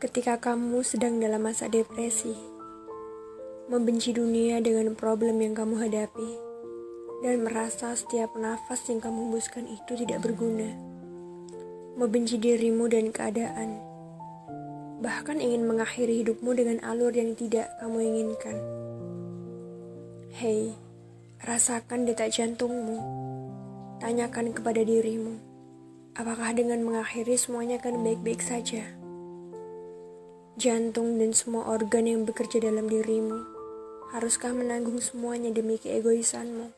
Ketika kamu sedang dalam masa depresi, membenci dunia dengan problem yang kamu hadapi, dan merasa setiap nafas yang kamu hembuskan itu tidak berguna, membenci dirimu dan keadaan, bahkan ingin mengakhiri hidupmu dengan alur yang tidak kamu inginkan. Hei, rasakan detak jantungmu. Tanyakan kepada dirimu, apakah dengan mengakhiri semuanya akan baik-baik saja? jantung dan semua organ yang bekerja dalam dirimu, haruskah menanggung semuanya demi keegoisanmu?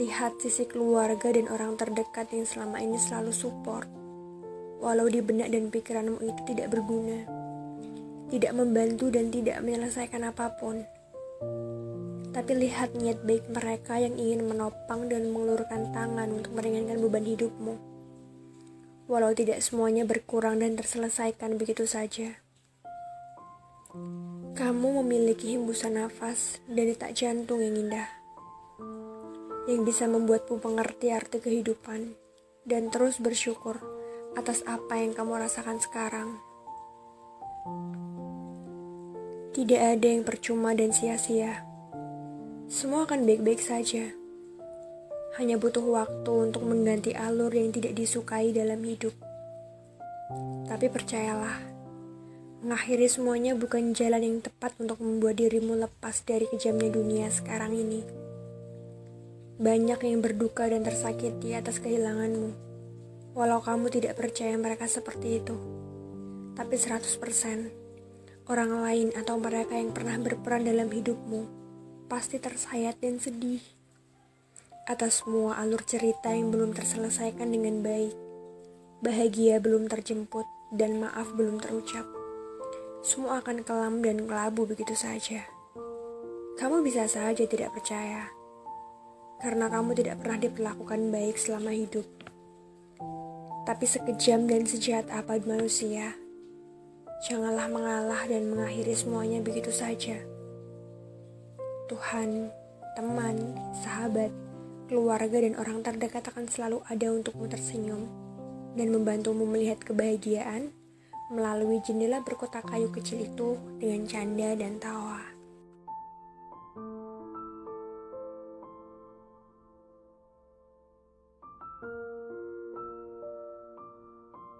Lihat sisi keluarga dan orang terdekat yang selama ini selalu support, walau di benak dan pikiranmu itu tidak berguna, tidak membantu dan tidak menyelesaikan apa pun. Tapi lihat niat baik mereka yang ingin menopang dan mengulurkan tangan untuk meringankan beban hidupmu walau tidak semuanya berkurang dan terselesaikan begitu saja. Kamu memiliki hembusan nafas dan detak jantung yang indah, yang bisa membuatmu mengerti arti kehidupan dan terus bersyukur atas apa yang kamu rasakan sekarang. Tidak ada yang percuma dan sia-sia. Semua akan baik-baik saja hanya butuh waktu untuk mengganti alur yang tidak disukai dalam hidup. Tapi percayalah, mengakhiri semuanya bukan jalan yang tepat untuk membuat dirimu lepas dari kejamnya dunia sekarang ini. Banyak yang berduka dan tersakiti atas kehilanganmu, walau kamu tidak percaya mereka seperti itu. Tapi 100% orang lain atau mereka yang pernah berperan dalam hidupmu pasti tersayat dan sedih atas semua alur cerita yang belum terselesaikan dengan baik. Bahagia belum terjemput dan maaf belum terucap. Semua akan kelam dan kelabu begitu saja. Kamu bisa saja tidak percaya, karena kamu tidak pernah diperlakukan baik selama hidup. Tapi sekejam dan sejahat apa manusia, janganlah mengalah dan mengakhiri semuanya begitu saja. Tuhan, teman, sahabat, keluarga dan orang terdekat akan selalu ada untukmu tersenyum dan membantumu melihat kebahagiaan melalui jendela berkotak kayu kecil itu dengan canda dan tawa.